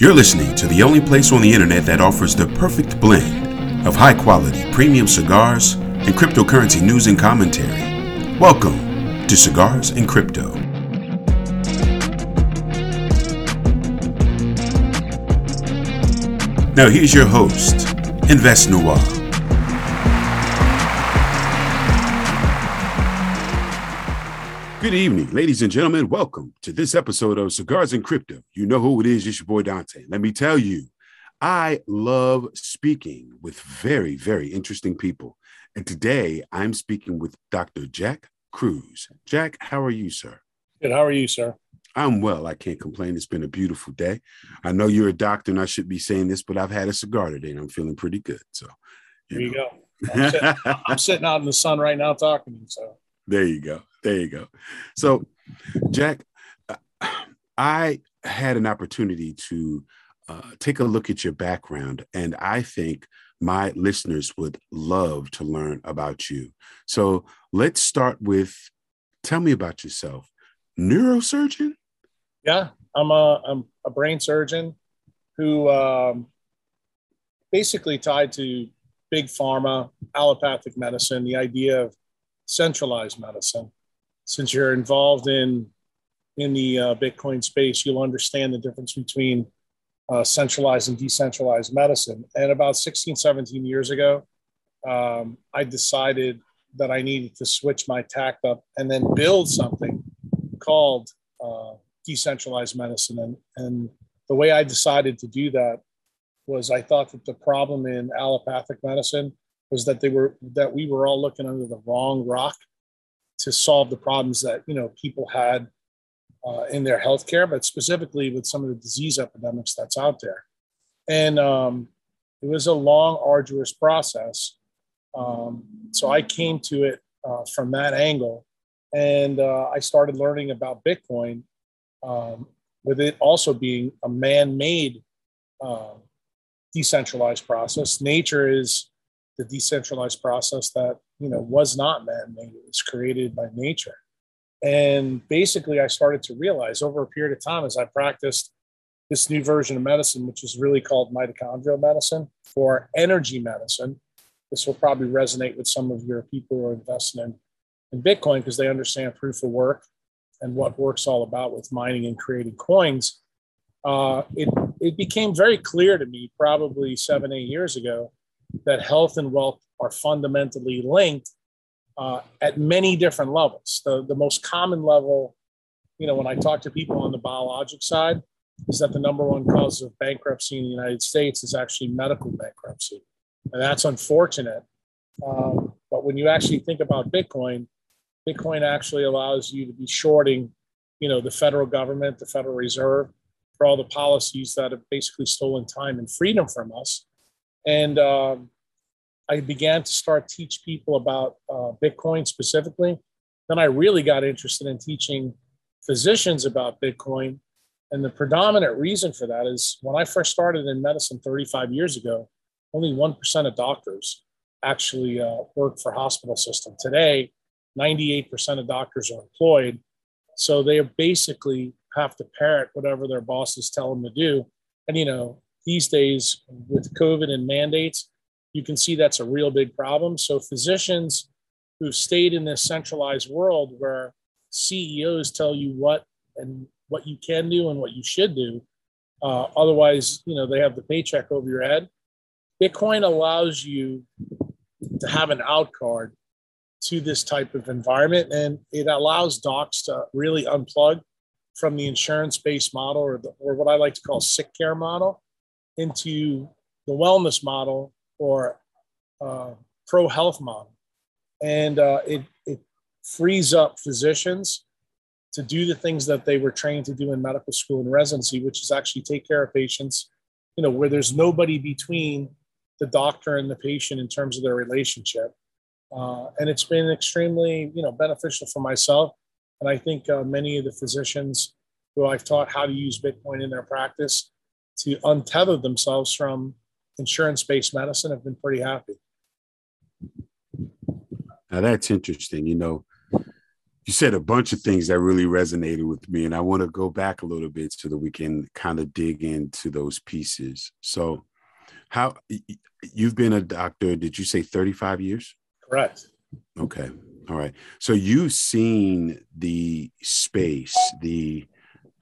You're listening to the only place on the internet that offers the perfect blend of high quality premium cigars and cryptocurrency news and commentary. Welcome to Cigars and Crypto. Now, here's your host, Invest Noir. Good evening, ladies and gentlemen. Welcome to this episode of Cigars and Crypto. You know who it is. It's your boy Dante. Let me tell you, I love speaking with very, very interesting people. And today I'm speaking with Dr. Jack Kruse. Jack, how are you, sir? Good. How are you, sir? I'm well. I can't complain. It's been a beautiful day. I know you're a doctor and I should be saying this, but I've had a cigar today and I'm feeling pretty good. So, you there you know. go. I'm sitting, I'm sitting out in the sun right now talking to you. So, there you go. There you go. So, Jack, I had an opportunity to uh, take a look at your background, and I think my listeners would love to learn about you. So, let's start with tell me about yourself. Neurosurgeon? Yeah, I'm a, I'm a brain surgeon who um, basically tied to big pharma, allopathic medicine, the idea of centralized medicine. Since you're involved in in the uh, Bitcoin space, you'll understand the difference between uh, centralized and decentralized medicine. And about 16, 17 years ago, um, I decided that I needed to switch my tact up and then build something called uh, decentralized medicine. And, and the way I decided to do that was I thought that the problem in allopathic medicine was that they were that we were all looking under the wrong rock to solve the problems that you know people had uh, in their healthcare, but specifically with some of the disease epidemics that's out there. And um, it was a long, arduous process. Um, so I came to it uh, from that angle, and uh, I started learning about Bitcoin, um, with it also being a man-made uh, decentralized process. Nature is the decentralized process that you know was not man-made. It was created by nature. And basically i started to realize over a period of time as i practiced this new version of medicine which is really called mitochondrial medicine for energy medicine. This will probably resonate with some of your people who are investing in, in bitcoin because they understand proof of work and what work's all about with mining and creating coins. Uh, it, it became very clear to me probably seven eight years ago that health and wealth are fundamentally linked uh, at many different levels. The, the most common level, you know, when I talk to people on the biologic side, is that the number one cause of bankruptcy in the United States is actually medical bankruptcy. And that's unfortunate. Um, but when you actually think about Bitcoin, Bitcoin actually allows you to be shorting, you know, the federal government, the Federal Reserve, for all the policies that have basically stolen time and freedom from us and um, I began to start teach people about uh, Bitcoin specifically. Then I really got interested in teaching physicians about Bitcoin. And the predominant reason for that is when I first started in medicine 35 years ago, only 1% of doctors actually uh, work for hospital system. Today, 98% of doctors are employed. So they basically have to parrot whatever their bosses tell them to do. And, you know, these days with COVID and mandates, you can see that's a real big problem. So physicians who've stayed in this centralized world where CEOs tell you what and what you can do and what you should do, uh, otherwise, you know, they have the paycheck over your head. Bitcoin allows you to have an out card to this type of environment, and it allows docs to really unplug from the insurance-based model or, the, or what I like to call sick care model into the wellness model or uh, pro health model. And uh, it, it frees up physicians to do the things that they were trained to do in medical school and residency, which is actually take care of patients, you know, where there's nobody between the doctor and the patient in terms of their relationship. Uh, and it's been extremely, you know, beneficial for myself. And I think uh, many of the physicians who I've taught how to use Bitcoin in their practice to untether themselves from insurance based medicine have been pretty happy. Now that's interesting. You know, you you said a bunch of things that really resonated with me, and I want to go back a little bit so that we can kind of dig into those pieces. So, how you've been a doctor? Did you say thirty-five years? Correct. Okay. All right. So you've seen the space, the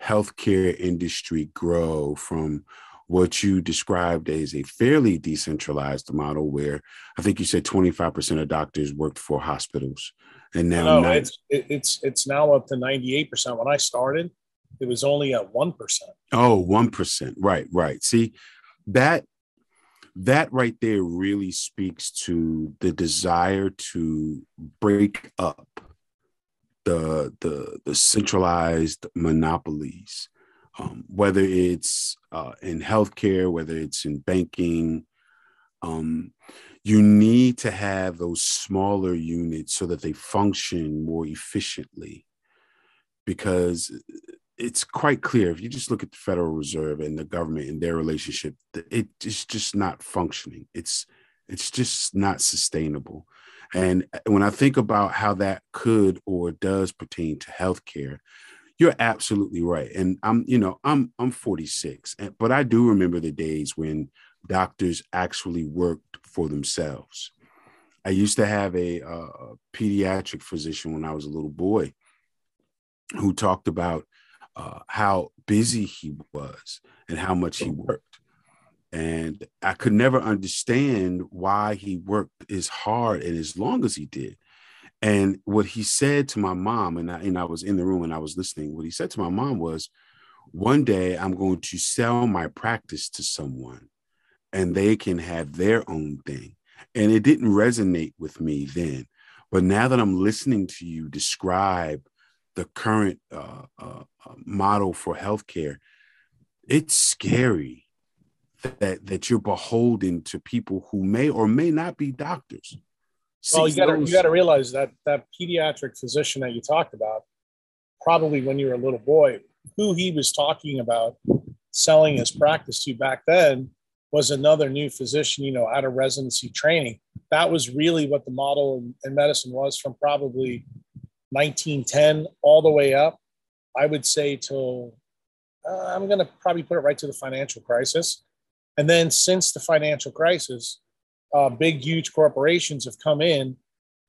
healthcare industry grow from what you described as a fairly decentralized model where I think you said 25% of doctors worked for hospitals and now no, it's it's it's now up to 98%. When I started, it was only at 1%. Oh, 1%. Right, right. See, that that right there really speaks to the desire to break up the the the centralized monopolies um, whether it's uh, in healthcare, whether it's in banking. Um, you need to have those smaller units so that they function more efficiently because it's quite clear if you just look at the federal reserve and the government and their relationship it is just not functioning it's it's just not sustainable and when i think about how that could or does pertain to healthcare you're absolutely right. And I'm, you know, I'm I'm 46, but I do remember the days when doctors actually worked for themselves. I used to have a, a pediatric physician when I was a little boy who talked about uh, how busy he was and how much he worked. And I could never understand why he worked as hard and as long as he did. And what he said to my mom, and I, and I was in the room and I was listening, what he said to my mom was, one day I'm going to sell my practice to someone and they can have their own thing. And it didn't resonate with me then. But now that I'm listening to you describe the current uh, uh, uh model for healthcare, it's scary that, that you're beholden to people who may or may not be doctors well, you got to you got to realize that that pediatric physician that you talked about, probably when you were a little boy, who he was talking about selling his practice to back then was another new physician, you know, out of residency training. That was really what the model in, in medicine was from probably 1910 all the way up. I would say till uh, I'm going to probably put it right to the financial crisis. And then since the financial crisis, uh, big, huge corporations have come in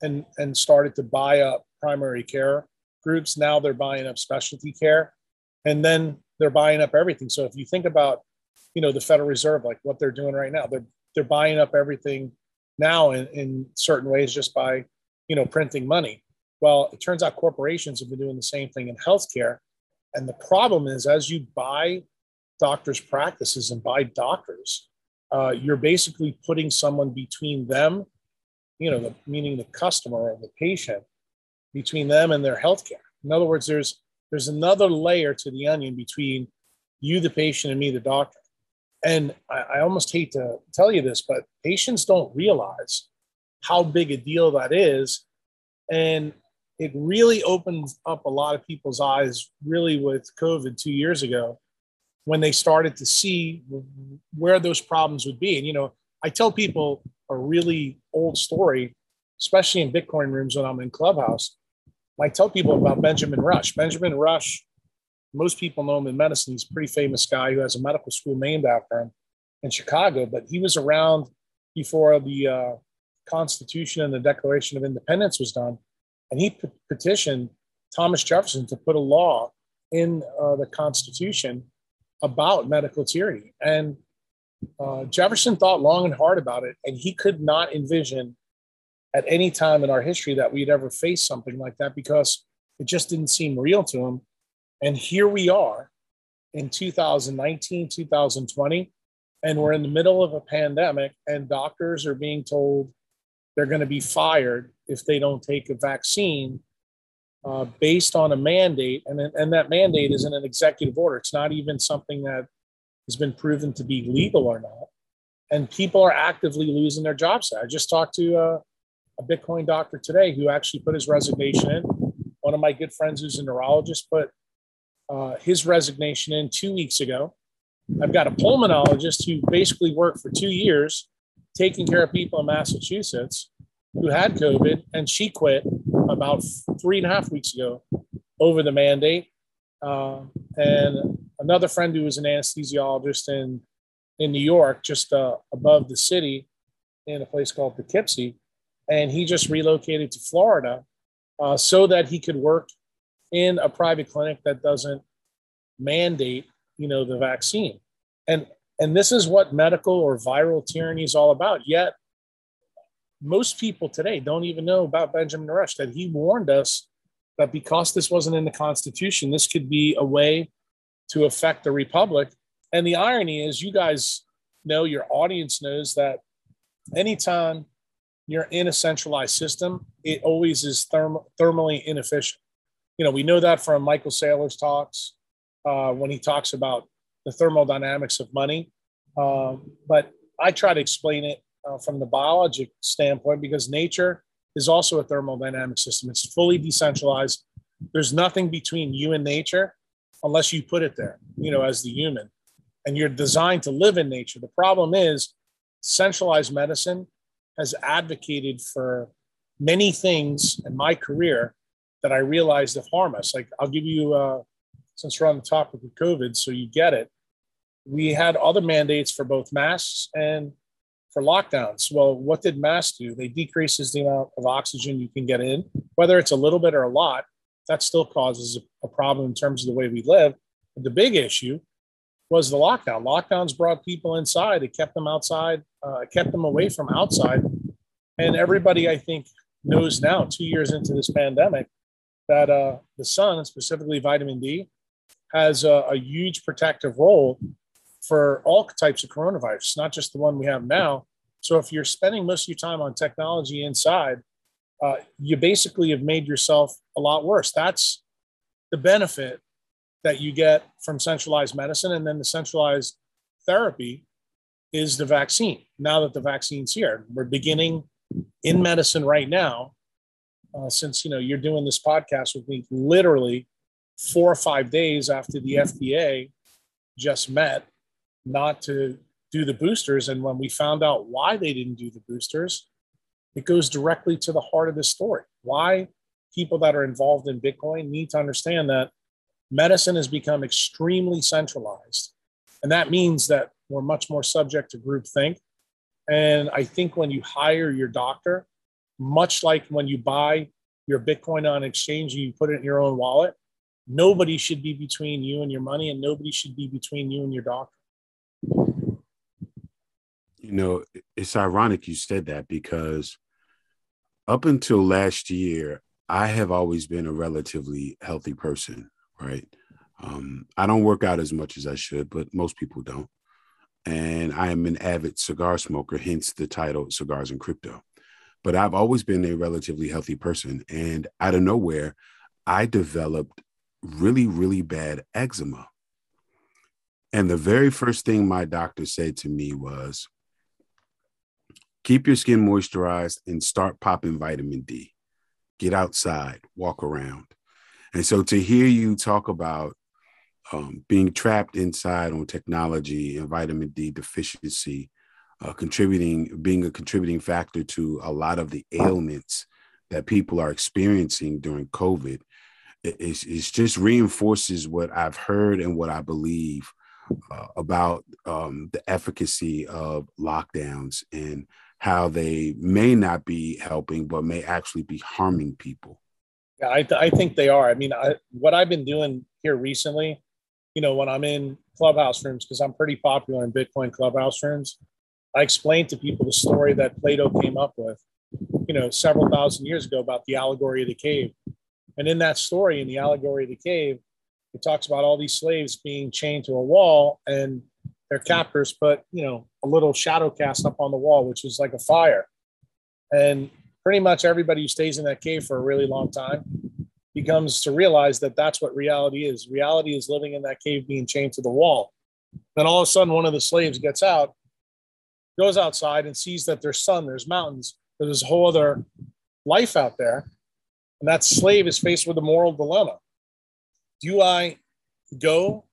and, and started to buy up primary care groups. Now they're buying up specialty care, and then they're buying up everything. So if you think about, you know, the Federal Reserve, like what they're doing right now, they're they're buying up everything now in, in certain ways just by, you know, printing money. Well, it turns out corporations have been doing the same thing in healthcare. And the problem is, as you buy doctors' practices and buy doctors, uh, you're basically putting someone between them, you know, the, meaning the customer or the patient, between them and their healthcare. In other words, there's there's another layer to the onion between you, the patient, and me, the doctor. And I, I almost hate to tell you this, but patients don't realize how big a deal that is. And it really opens up a lot of people's eyes, really, with COVID two years ago, when they started to see where those problems would be. And, you know, I tell people a really old story, especially in Bitcoin rooms when I'm in Clubhouse. I tell people about Benjamin Rush. Benjamin Rush, most people know him in medicine. He's a pretty famous guy who has a medical school named after him in Chicago, but he was around before the uh, Constitution and the Declaration of Independence was done. And he petitioned Thomas Jefferson to put a law in uh, the Constitution about medical tyranny. And uh, Jefferson thought long and hard about it, and he could not envision at any time in our history that we'd ever face something like that because it just didn't seem real to him. And here we are in 2019, 2020, and we're in the middle of a pandemic, and doctors are being told they're going to be fired if they don't take a vaccine uh, based on a mandate, and, and that mandate is in an executive order. It's not even something that has been proven to be legal or not. And people are actively losing their jobs. I just talked to a, a Bitcoin doctor today who actually put his resignation in. One of my good friends who's a neurologist put uh, his resignation in two weeks ago. I've got a pulmonologist who basically worked for two years taking care of people in Massachusetts who had COVID, and she quit about three and a half weeks ago over the mandate. Uh, and another friend who was an anesthesiologist in, in New York, just uh, above the city in a place called Poughkeepsie. And he just relocated to Florida uh, so that he could work in a private clinic that doesn't mandate, you know, the vaccine. And and this is what medical or viral tyranny is all about. Yet most people today don't even know about Benjamin Rush, that he warned us that because this wasn't in the Constitution, this could be a way to affect the Republic. And the irony is, you guys know, your audience knows that anytime you're in a centralized system, it always is therm- thermally inefficient. You know, we know that from Michael Saylor's talks uh, when he talks about the thermodynamics of money. Um, but I try to explain it uh, from the biologic standpoint because nature is also a thermodynamic system. It's fully decentralized. There's nothing between you and nature unless you put it there, you know, as the human. And you're designed to live in nature. The problem is centralized medicine has advocated for many things in my career that I realized have harm us. Like I'll give you, uh, since we're on the topic of COVID, so you get it. We had other mandates for both masks and for lockdowns. Well, what did masks do? They decreases the amount of oxygen you can get in, whether it's a little bit or a lot. That still causes a problem in terms of the way we live. But the big issue was the lockdown. Lockdowns brought people inside. It kept them outside. Uh, kept them away from outside. And everybody, I think, knows now, two years into this pandemic, that uh, the sun, specifically vitamin D, has a, a huge protective role for all types of coronavirus, not just the one we have now. So if you're spending most of your time on technology inside, uh, you basically have made yourself a lot worse. That's the benefit that you get from centralized medicine. And then the centralized therapy is the vaccine. Now that the vaccine's here, we're beginning in medicine right now. Uh, since you know you're doing this podcast with me, literally four or five days after the FDA just met not to do the boosters. And when we found out why they didn't do the boosters, it goes directly to the heart of the story. Why people that are involved in Bitcoin need to understand that medicine has become extremely centralized. And that means that we're much more subject to groupthink. And I think when you hire your doctor, much like when you buy your Bitcoin on exchange and you put it in your own wallet, nobody should be between you and your money, and nobody should be between you and your doctor. You know, it's ironic you said that because up until last year, I have always been a relatively healthy person, right? Um, I don't work out as much as I should, but most people don't. And I am an avid cigar smoker, hence the title Cigars and Crypto. But I've always been a relatively healthy person. And out of nowhere, I developed really, really bad eczema. And the very first thing my doctor said to me was keep your skin moisturized and start popping vitamin D. Get outside, walk around. And so to hear you talk about um, being trapped inside on technology and vitamin D deficiency, uh, contributing, being a contributing factor to a lot of the ailments that people are experiencing during COVID, it, it, it just reinforces what I've heard and what I believe uh, about um, the efficacy of lockdowns and how they may not be helping, but may actually be harming people. Yeah, I, th- I think they are. I mean, I, what I've been doing here recently, you know, when I'm in clubhouse rooms, because I'm pretty popular in Bitcoin clubhouse rooms, I explain to people the story that Plato came up with, you know, several thousand years ago about the allegory of the cave. And in that story, in the allegory of the cave, it talks about all these slaves being chained to a wall and their captors put, you know, a little shadow cast up on the wall, which is like a fire. And pretty much everybody who stays in that cave for a really long time becomes to realize that that's what reality is. Reality is living in that cave being chained to the wall. Then all of a sudden, one of the slaves gets out, goes outside and sees that there's sun, there's mountains, there's a whole other life out there. And that slave is faced with a moral dilemma do I go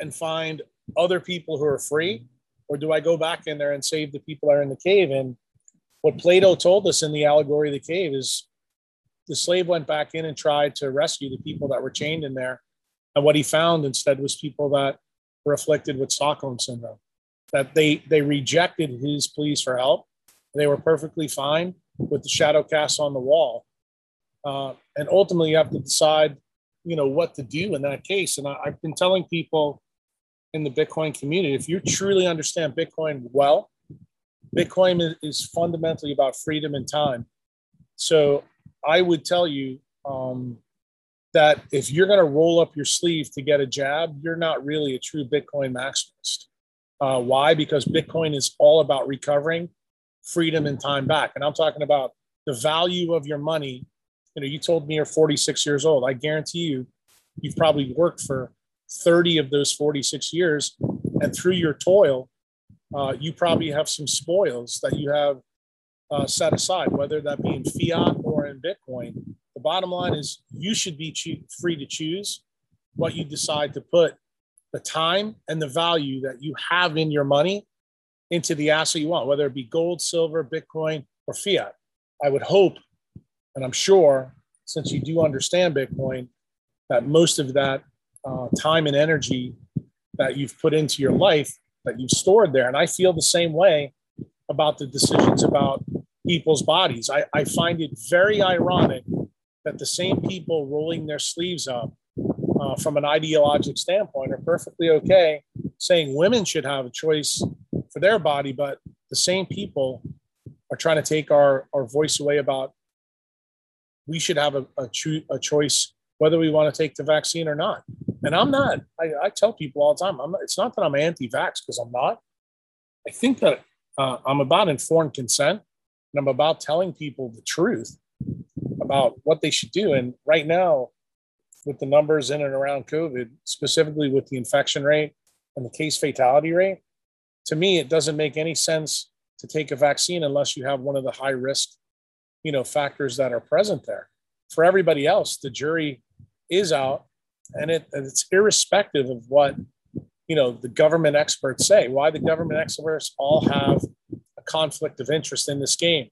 and find other people who are free, or do I go back in there and save the people that are in the cave? And what Plato told us in the allegory of the cave is the slave went back in and tried to rescue the people that were chained in there. And what he found instead was people that were afflicted with Stockholm syndrome, that they, they rejected his pleas for help. They were perfectly fine with the shadow cast on the wall. Uh, and ultimately, you have to decide, you know, what to do in that case. And I, I've been telling people in the Bitcoin community, if you truly understand Bitcoin well, Bitcoin is, fundamentally about freedom and time. So I would tell you um, that if you're going to roll up your sleeve to get a jab, you're not really a true Bitcoin maximalist. Uh, why? Because Bitcoin is all about recovering freedom and time back. And I'm talking about the value of your money. You know, you told me you're 46 years old. I guarantee you, you've probably worked for 30 of those 46 years. And through your toil, uh, you probably have some spoils that you have uh, set aside, whether that be in fiat or in Bitcoin. The bottom line is you should be cho- free to choose what you decide to put the time and the value that you have in your money into the asset you want, whether it be gold, silver, Bitcoin, or fiat. I would hope, and I'm sure, since you do understand Bitcoin, that most of that uh, time and energy that you've put into your life that you've stored there. And I feel the same way about the decisions about people's bodies. I, I find it very ironic that the same people rolling their sleeves up uh, from an ideologic standpoint are perfectly okay saying women should have a choice for their body, but the same people are trying to take our, our voice away about we should have a, a, cho- a choice whether we want to take the vaccine or not. And I'm not, I, I tell people all the time, I'm not, it's not that I'm anti vax because I'm not. I think that uh, I'm about informed consent and I'm about telling people the truth about what they should do. And right now, with the numbers in and around COVID, specifically with the infection rate and the case fatality rate, to me, it doesn't make any sense to take a vaccine unless you have one of the high risk, you know, factors that are present there. For everybody else, the jury is out, and it it's irrespective of what you know the government experts say. Why the government experts all have a conflict of interest in this game.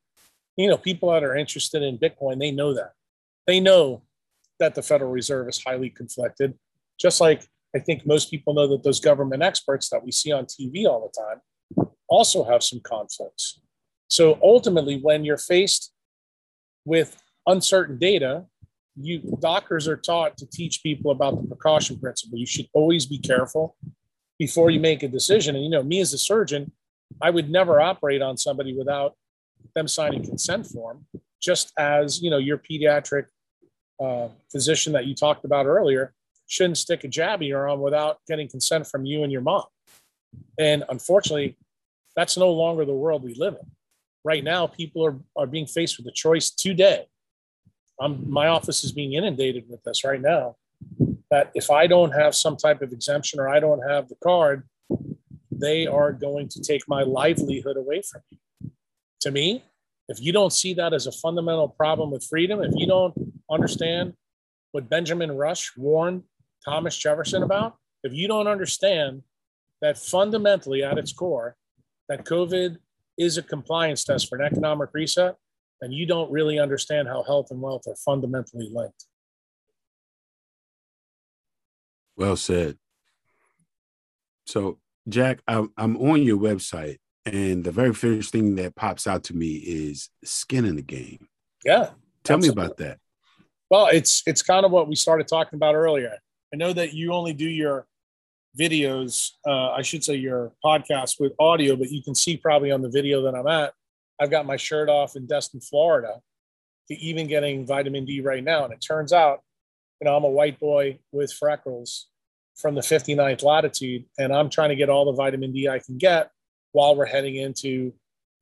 You know, people that are interested in Bitcoin, they know that. They know that the Federal Reserve is highly conflicted, just like I think most people know that those government experts that we see on TV all the time also have some conflicts. So ultimately, when you're faced with uncertain data, you doctors are taught to teach people about the precaution principle. You should always be careful before you make a decision. And you know, me as a surgeon, I would never operate on somebody without them signing consent form. Just as you know, your pediatric uh, physician that you talked about earlier shouldn't stick a jab in your arm without getting consent from you and your mom. And unfortunately, that's no longer the world we live in. Right now, people are, are being faced with a choice today I'm, my office is being inundated with this right now. That if I don't have some type of exemption or I don't have the card, they are going to take my livelihood away from me. To me, if you don't see that as a fundamental problem with freedom, if you don't understand what Benjamin Rush warned Thomas Jefferson about, if you don't understand that fundamentally at its core, that COVID is a compliance test for an economic reset, and you don't really understand how health and wealth are fundamentally linked. Well said. So, Jack, I'm, I'm on your website, and the very first thing that pops out to me is skin in the game. Yeah. Tell absolutely. me about that. Well, it's it's kind of what we started talking about earlier. I know that you only do your videos, uh, I should say your podcast with audio, but you can see probably on the video that I'm at I've got my shirt off in Destin, Florida, to even getting vitamin D right now. And it turns out, you know, I'm a white boy with freckles from the 59th latitude, and I'm trying to get all the vitamin D I can get while we're heading into,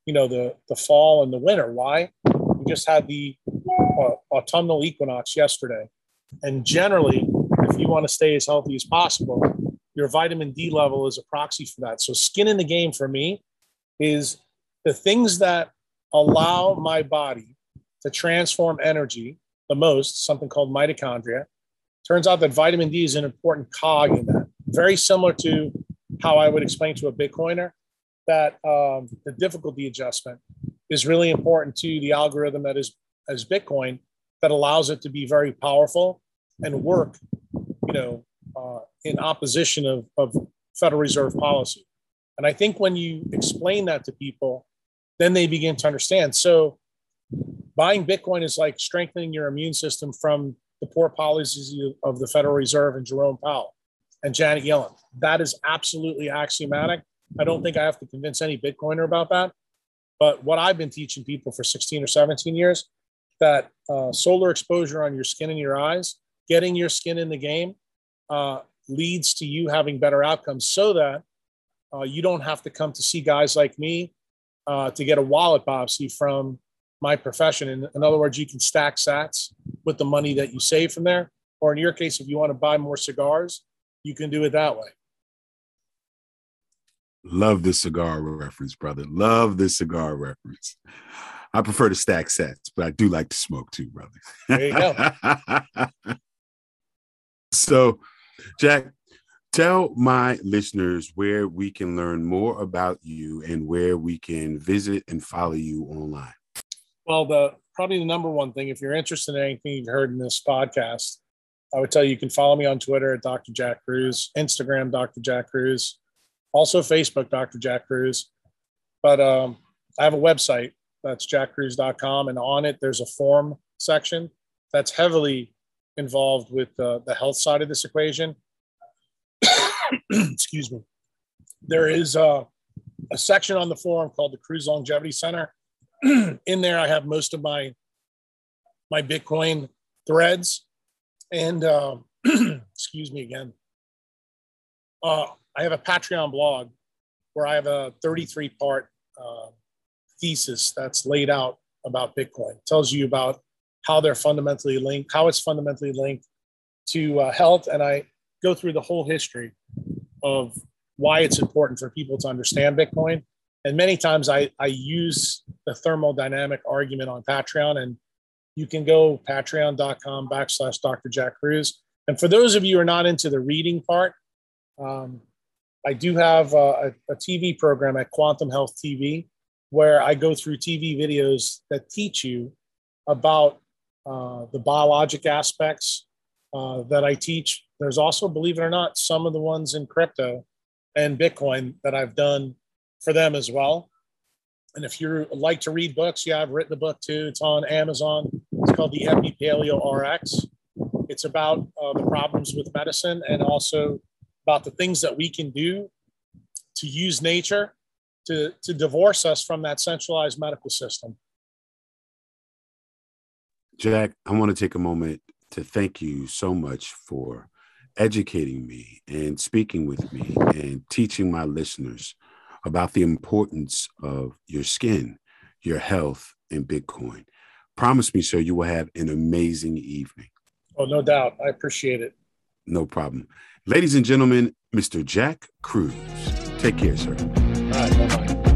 you know, the the fall and the winter. Why? We just had the uh, autumnal equinox yesterday, and generally, if you want to stay as healthy as possible, your vitamin D level is a proxy for that. So, skin in the game for me is the things that allow my body to transform energy the most, something called mitochondria. Turns out that vitamin D is an important cog in that. Very similar to how I would explain to a Bitcoiner that um, the difficulty adjustment is really important to the algorithm that is as Bitcoin that allows it to be very powerful and work, you know, uh, in opposition of, of Federal Reserve policy. And I think when you explain that to people, then they begin to understand. So buying Bitcoin is like strengthening your immune system from the poor policies of the Federal Reserve and Jerome Powell and Janet Yellen. That is absolutely axiomatic. I don't think I have to convince any Bitcoiner about that. But what I've been teaching people for 16 or 17 years that uh, solar exposure on your skin and your eyes, getting your skin in the game, uh, leads to you having better outcomes so that uh, you don't have to come to see guys like me uh, to get a wallet biopsy from my profession. In, in other words, you can stack sats with the money that you save from there. Or in your case, if you want to buy more cigars, you can do it that way. Love the cigar reference, brother. Love the cigar reference. I prefer to stack sats, but I do like to smoke too, brother. There you go. so, Jack, tell my listeners where we can learn more about you and where we can visit and follow you online. Well, the probably the number one thing, if you're interested in anything you've heard in this podcast, I would tell you you can follow me on Twitter at Dr. Jack Kruse, Instagram Dr. Jack Kruse, also Facebook Dr. Jack Kruse. But um, I have a website that's jackkruse.com, and on it there's a form section that's heavily involved with the, the health side of this equation. Excuse me. There is a, a section on the forum called the Kruse Longevity Center in there, I have most of my my Bitcoin threads, and uh, excuse me again. Uh, I have a Patreon blog where I have a 33 part uh, thesis that's laid out about Bitcoin. It tells you about how they're fundamentally linked, how it's fundamentally linked to uh, health, and I go through the whole history of why it's important for people to understand Bitcoin and many times I, I use the thermodynamic argument on Patreon, and you can go patreon.com backslash Dr. Jack Kruse. And for those of you who are not into the reading part, um, I do have a, a, TV program at Quantum Health TV where I go through TV videos that teach you about uh, the biologic aspects uh, that I teach. There's also, believe it or not, some of the ones in crypto and Bitcoin that I've done for them as well. And if you like to read books, yeah, I've written a book too. It's on Amazon. It's called the Epi Paleo RX. It's about uh, the problems with medicine and also about the things that we can do to use nature to, to divorce us from that centralized medical system. Jack, I want to take a moment to thank you so much for educating me and speaking with me and teaching my listeners about the importance of your skin, your health, and Bitcoin. Promise me, sir, you will have an amazing evening. Oh, no doubt. I appreciate it. No problem. Ladies and gentlemen, Mr. Jack Kruse. Take care, sir. All right. Bye bye.